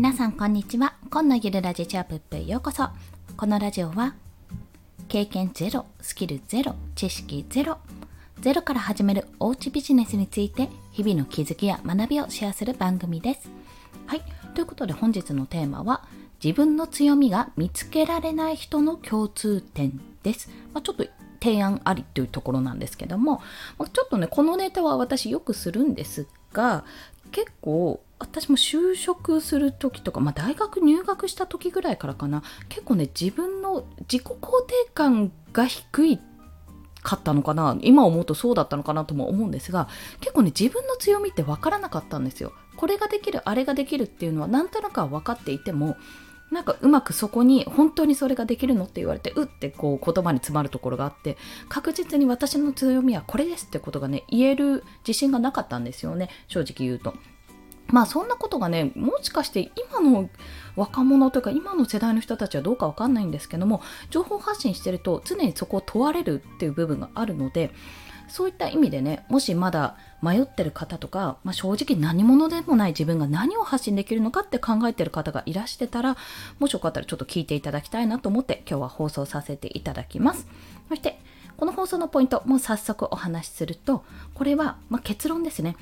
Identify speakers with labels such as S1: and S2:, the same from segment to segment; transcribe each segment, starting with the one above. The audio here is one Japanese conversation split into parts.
S1: 皆さんこんにちは。今のゆるラジチャープップようこそ。このラジオは経験ゼロスキルゼロ知識ゼロゼロから始めるおうちビジネスについて日々の気づきや学びをシェアする番組です。はい。ということで本日のテーマは自分の強みが見つけられない人の共通点です、まあ、ちょっと提案ありというところなんですけども、ま、ちょっとねこのネタは私よくするんですが結構私も就職する時とか、まあ、大学入学した時ぐらいからかな。結構ね自分の自己肯定感が低いかったのかな。今思うとそうだったのかなとも思うんですが結構ね自分の強みって分からなかったんですよ。これができるあれができるっていうのはなんとなくは分かっていてもなんかうまくそこに本当にそれができるのって言われてうってこう言葉に詰まるところがあって確実に私の強みはこれですってことがね言える自信がなかったんですよね正直言うと。まあそんなことがねもしかして今の若者というか今の世代の人たちはどうかわかんないんですけども情報発信してると常にそこを問われるっていう部分があるのでそういった意味でねもしまだ迷ってる方とか、まあ、正直何者でもない自分が何を発信できるのかって考えてる方がいらしてたらもしよかったらちょっと聞いていただきたいなと思って今日は放送させていただきます。そしてこの放送のポイントもう早速お話しするとこれは、まあ、結論ですね。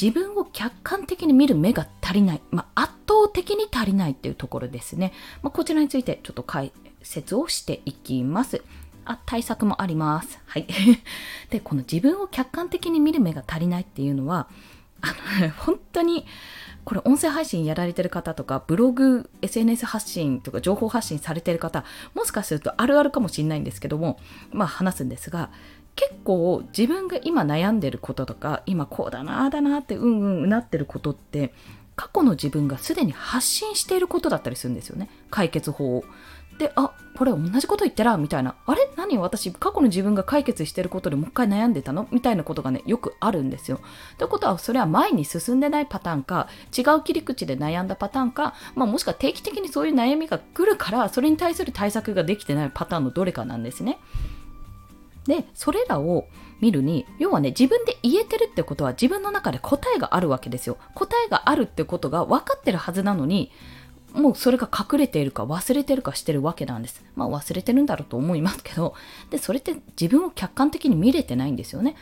S1: 自分を客観的に見る目が足りない、まあ、圧倒的に足りないっていうところですね、まあ、こちらについてちょっと解説をしていきます。あ対策もあります。はい。で、この自分を客観的に見る目が足りないっていうのは、あの、本当に、これ音声配信やられてる方とか、ブログ、SNS 発信とか情報発信されてる方、もしかするとあるあるかもしれないんですけども、まあ話すんですが、結構自分が今悩んでることとか、今こうだな、あだなってうんうんうなってることって、過去の自分がすでに発信していることだったりするんですよね。解決法を。であこれ同じこと言ってらみたいな。あれ？何？私過去の自分が解決してることでもう一回悩んでたの？みたいなことがねよくあるんですよ。ということはそれは前に進んでないパターンか違う切り口で悩んだパターンか、まあ、もしくは定期的にそういう悩みが来るからそれに対する対策ができてないパターンのどれかなんですね。でそれらを見るに要はね自分で言えてるってことは自分の中で答えがあるわけですよ。答えがあるってことが分かってるはずなのにもうそれが隠れているか忘れてるかしてるわけなんです。まあ忘れてるんだろうと思いますけど、で、それって自分を客観的に見れてないんですよね。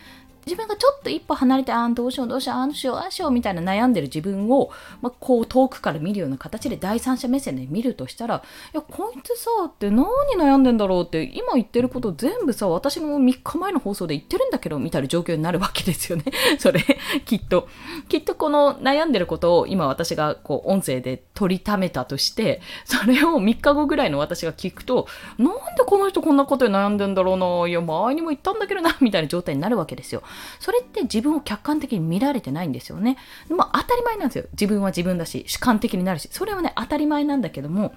S1: 自分がちょっと一歩離れて、ああ、どうしよう、どうしよう、ああしよう、ああしよう、みたいな悩んでる自分を、まあ、こう遠くから見るような形で第三者目線で見るとしたら、いや、こいつさ、って何悩んでんだろうって、今言ってること全部さ、私の3日前の放送で言ってるんだけど、みたいな状況になるわけですよね。それ、きっと。きっとこの悩んでることを今私がこう音声で取りためたとして、それを3日後ぐらいの私が聞くと、なんでこの人こんなことで悩んでんだろうな、いや、前にも言ったんだけどな、みたいな状態になるわけですよ。それって自分を客観的に見られてないんですよね。まあ当たり前なんですよ。自分は自分だし、主観的になるし、それはね、当たり前なんだけども、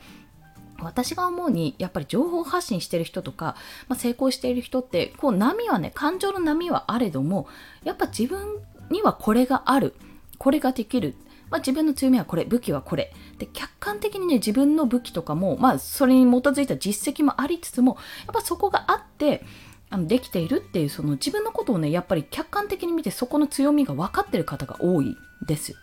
S1: 私が思うにやっぱり情報発信してる人とか、まあ、成功している人ってこう波はね感情の波はあれどもやっぱ自分にはこれがあるこれができる、まあ、自分の強みはこれ武器はこれで客観的にね自分の武器とかも、まあ、それに基づいた実績もありつつもやっぱそこがあってあのできているっていうその自分のことをねやっぱり客観的に見てそこの強みが分かってる方が多いです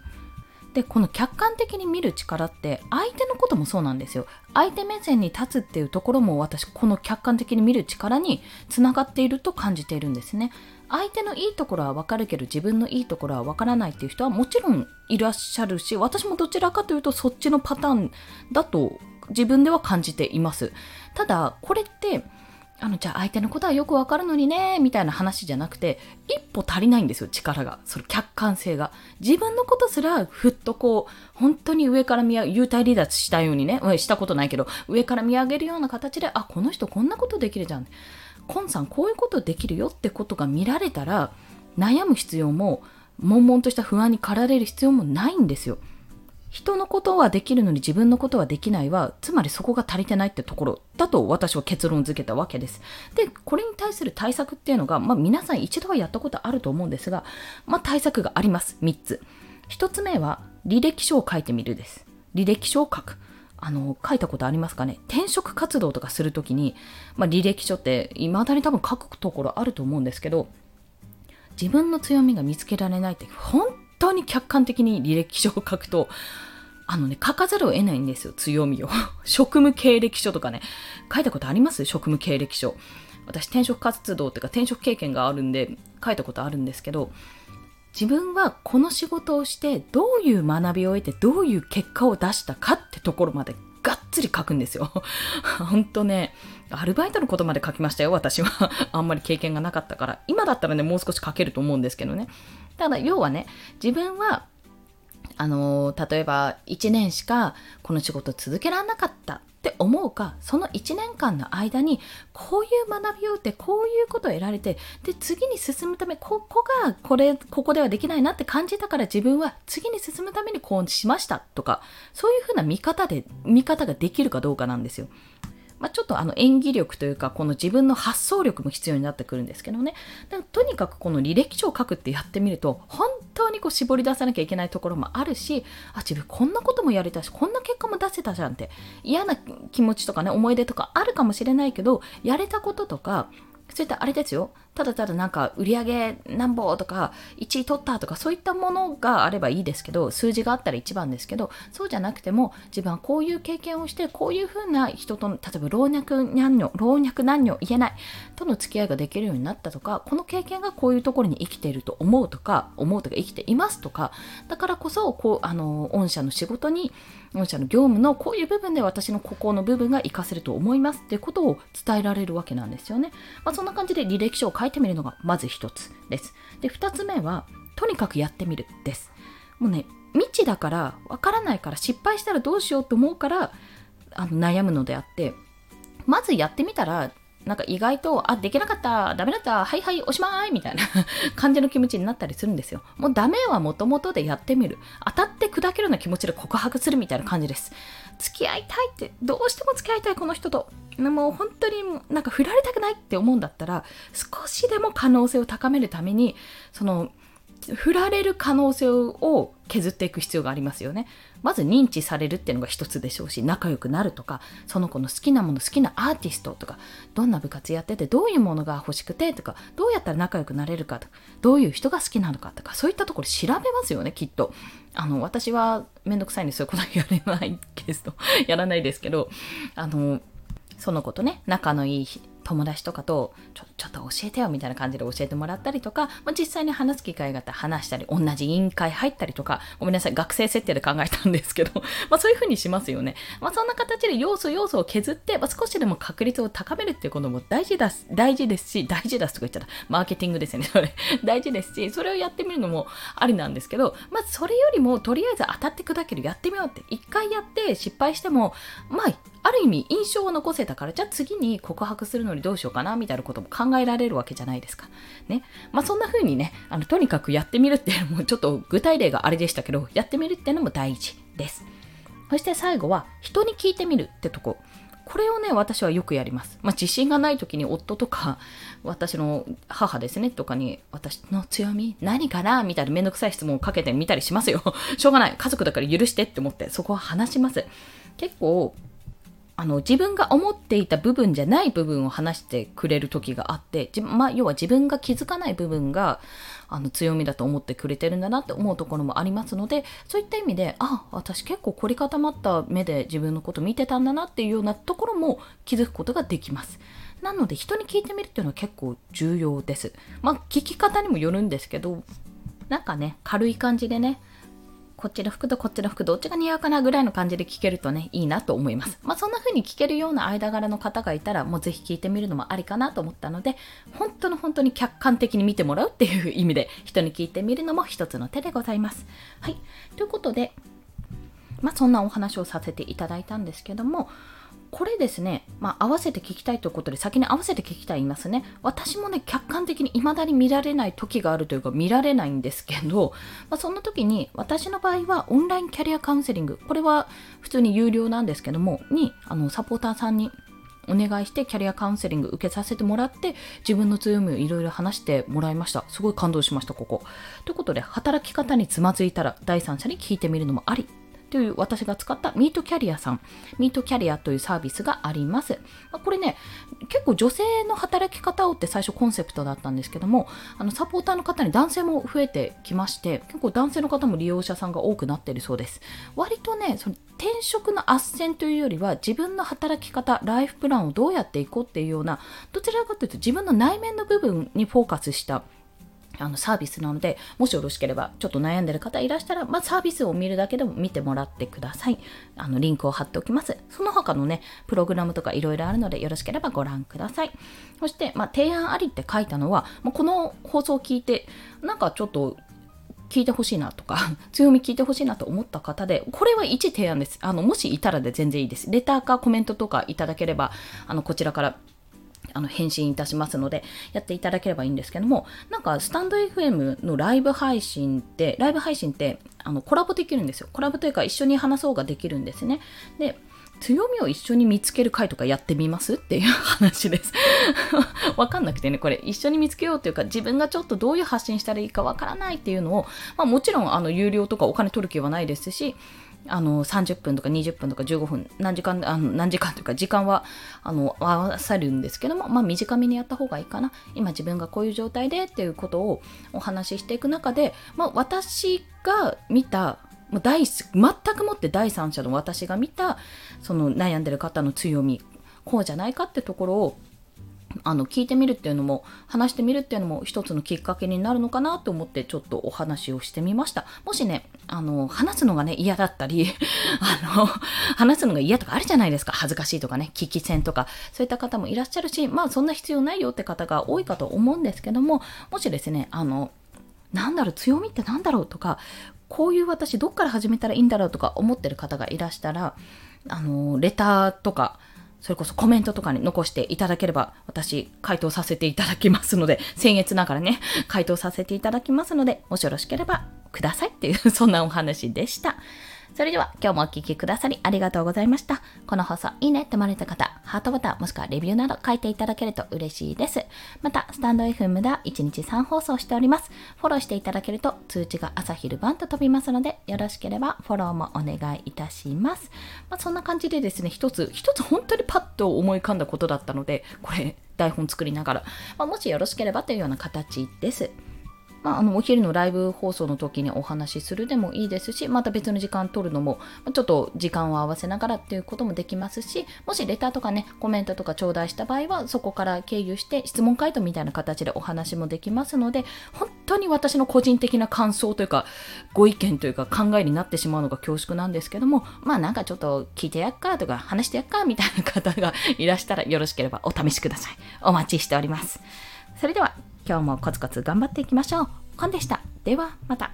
S1: でこの客観的に見る力って相手のこともそうなんですよ。相手目線に立つっていうところも私この客観的に見る力につながっていると感じているんですね。相手のいいところは分かるけど自分のいいところは分からないっていう人はもちろんいらっしゃるし私もどちらかというとそっちのパターンだと自分では感じています。ただこれってあの、じゃあ相手のことはよくわかるのにね、みたいな話じゃなくて、一歩足りないんですよ、力が。その客観性が。自分のことすら、ふっとこう、本当に上から見上げ、幽体離脱したようにね、したことないけど、上から見上げるような形で、あ、この人こんなことできるじゃん。コンさんこういうことできるよってことが見られたら、悩む必要も、悶々とした不安に駆られる必要もないんですよ。人のことはできるのに自分のことはできないは、つまりそこが足りてないってところだと私は結論付けたわけです。で、これに対する対策っていうのが、まあ皆さん一度はやったことあると思うんですが、まあ対策があります。3つ。1つ目は、履歴書を書いてみるです。履歴書を書く。あの、書いたことありますかね？転職活動とかするときに、まあ履歴書って未だに多分書くところあると思うんですけど、自分の強みが見つけられないって本当に客観的に履歴書を書くとあのね、書かざるを得ないんですよ、強みを。職務経歴書とかね、書いたことあります？職務経歴書。私、転職活動っていうか転職経験があるんで、書いたことあるんですけど、自分はこの仕事をしてどういう学びを得てどういう結果を出したかってところまでがっつり書くんですよ。ほんとね、アルバイトのことまで書きましたよ、私は。あんまり経験がなかったから。今だったらね、もう少し書けると思うんですけどね。ただ、要はね、自分はあの例えば1年しかこの仕事続けられなかったって思うかその1年間の間にこういう学びを得てこういうことを得られてで次に進むためここがこれここではできないなって感じたから自分は次に進むためにこうしましたとかそういうふうな見方で見方ができるかどうかなんですよ。まあ、ちょっとあの演技力というかこの自分の発想力も必要になってくるんですけどね。だとにかくこの履歴書を書くってやってみると本当にこう絞り出さなきゃいけないところもあるしあ自分こんなこともやれたしこんな結果も出せたじゃんって嫌な気持ちとかね思い出とかあるかもしれないけどやれたこととかそういったあれですよ。ただただなんか売り上げ何ぼとか1位取ったとかそういったものがあればいいですけど数字があったら一番ですけどそうじゃなくても自分はこういう経験をしてこういうふうな人と例えば老若男女老若男女言えないとの付き合いができるようになったとかこの経験がこういうところに生きていると思うとか思うとか生きていますとかだからこそこうあの御社の仕事に御社の業務のこういう部分で私のここの部分が活かせると思いますってことを伝えられるわけなんですよね。まあ、そんな感じで履歴書を書いてみるのがまず一つです。で、二つ目は、とにかくやってみるです。もうね、未知だから、わからないから、失敗したらどうしようと思うから、あの悩むのであって、まずやってみたら、なんか意外と、あ、できなかった、ダメだった、はいはい、おしまいみたいな 感じの気持ちになったりするんですよ。もうダメはもともとでやってみる。当たって砕けるような気持ちで告白するみたいな感じです。付き合いたいって、どうしても付き合いたい、この人と。もう本当になんか振られたくないって思うんだったら、少しでも可能性を高めるために、その、振られる可能性を削っていく必要がありますよね。まず認知されるっていうのが一つでしょうし、仲良くなるとか、その子の好きなもの、好きなアーティストとか、どんな部活やってて、どういうものが欲しくてとか、どうやったら仲良くなれるかとか、どういう人が好きなのかとか、そういったところ調べますよね、きっと。あの、私はめんどくさいんでそういうことやれないけど、やらないですけど、あの、その子とね、仲のいい友達とかとちょちょっと教えてよみたいな感じで教えてもらったりとか、まあ、実際に話す機会があったら話したり、同じ委員会入ったりとか、ごめんなさい、学生設定で考えたんですけど、まあそういう風にしますよね。まあそんな形で要素要素を削って、まあ、少しでも確率を高めるっていうことも大事だ大事ですし、大事だとか言ったらマーケティングですよね、それ。大事ですし、それをやってみるのもありなんですけど、まずそれよりもとりあえず当たって砕ける、やってみようって、一回やって失敗しても、まあある意味印象を残せたから、じゃあ次に告白するのにどうしようかなみたいなことも考えられるわけじゃないですか。ね。まあそんな風にね、あの、とにかくやってみるっていうのも、ちょっと具体例があれでしたけど、やってみるっていうのも大事です。そして最後は、人に聞いてみるってとこ。これをね、私はよくやります。まあ、自信がない時に夫とか、私の母ですね、とかに、私の強み何かなみたいなめんどくさい質問をかけてみたりしますよ。しょうがない。家族だから許してって思って、そこは話します。結構、あの自分が思っていた部分じゃない部分を話してくれる時があってまあ、要は自分が気づかない部分があの強みだと思ってくれてるんだなって思うところもありますのでそういった意味であ私結構凝り固まった目で自分のこと見てたんだなっていうようなところも気づくことができます。なので人に聞いてみるっていうのは結構重要です。まあ聞き方にもよるんですけどなんかね軽い感じでねこっちの服とこっちの服どっちが似合うかなぐらいの感じで聞けるとね、いいなと思います。まあそんな風に聞けるような間柄の方がいたら、もうぜひ聞いてみるのもありかなと思ったので、本当の本当に客観的に見てもらうっていう意味で、人に聞いてみるのも一つの手でございます。はい。ということで、まあそんなお話をさせていただいたんですけども、これですね、まあ、合わせて聞きたいということで先に合わせて聞きたい言いますね。私もね客観的に未だに見られない時があるというか見られないんですけど、まあ、そんな時に私の場合はオンラインキャリアカウンセリングこれは普通に有料なんですけどもにあのサポーターさんにお願いしてキャリアカウンセリング受けさせてもらって自分の強みをいろいろ話してもらいました。すごい感動しましたここ。ということで働き方につまずいたら第三者に聞いてみるのもあり。という私が使ったミートキャリアさん、ミートキャリアというサービスがあります。ま、これね、結構女性の働き方をって最初コンセプトだったんですけども、あのサポーターの方に男性も増えてきまして、結構男性の方も利用者さんが多くなっているそうです。割とね、その転職の斡旋というよりは自分の働き方、ライフプランをどうやっていこうっていうような、どちらかというと自分の内面の部分にフォーカスしたあのサービスなので、もしよろしければ、ちょっと悩んでる方いらしたら、まあ、サービスを見るだけでも見てもらってください。あの、リンクを貼っておきます。その他のね、プログラムとかいろいろあるので、よろしければご覧ください。そして、まあ、提案ありって書いたのは、まあ、この放送を聞いて、なんかちょっと、聞いてほしいなとか、強み聞いてほしいなと思った方で、これは一提案です。あの、もしいたらで全然いいです。レターかコメントとかいただければ、あの、こちらからあの返信いたしますので、やっていただければいいんですけども、なんか、スタンド FM のライブ配信って、ライブ配信って、あの、コラボできるんですよ。コラボというか、一緒に話そうができるんですね。で、強みを一緒に見つける回とかやってみますっていう話です。わかんなくてね、これ一緒に見つけようというか、自分がちょっとどういう発信したらいいかわからないっていうのを、まあもちろん、あの、有料とかお金取る気はないですし、あの30分とか20分とか15分何時間あの何時間というか時間はあの合わさるんですけども、まあ、短めにやった方がいいかな。今自分がこういう状態でっていうことをお話ししていく中で、まあ、私が見たもう全くもって第三者の私が見たその悩んでる方の強みこうじゃないかってところをあの聞いてみるっていうのも話してみるっていうのも一つのきっかけになるのかなと思ってちょっとお話をしてみました。もしねあの話すのがね嫌だったり あの話すのが嫌とかあるじゃないですか。恥ずかしいとかね聞き戦とかそういった方もいらっしゃるしまあそんな必要ないよって方が多いかと思うんですけどももしですねあのなんだろう強みってなんだろうとかこういう私どっから始めたらいいんだろうとか思ってる方がいらしたらあのレターとかそれこそコメントとかに残していただければ、私、回答させていただきますので、僭越ながらね、回答させていただきますので、もしよろしければくださいっていう、そんなお話でした。それでは今日もお聴きくださりありがとうございました。この放送いいねって思われた方、ハートボタンもしくはレビューなど書いていただけると嬉しいです。また、スタンド FM では1日3放送しております。フォローしていただけると通知が朝昼晩と飛びますので、よろしければフォローもお願いいたします。まあ、そんな感じでですね、一つ、一つ本当にパッと思い浮かんだことだったので、これ台本作りながら、まあ、もしよろしければというような形です。まあ、あのお昼のライブ放送の時にお話しするでもいいですしまた別の時間取るのもちょっと時間を合わせながらっていうこともできますしもしレターとかねコメントとか頂戴した場合はそこから経由して質問回答みたいな形でお話もできますので本当に私の個人的な感想というかご意見というか考えになってしまうのが恐縮なんですけどもまあなんかちょっと聞いてやっかとか話してやっかみたいな方がいらしたらよろしければお試しください。お待ちしております。それでは今日もコツコツ頑張っていきましょう。コンでした。ではまた。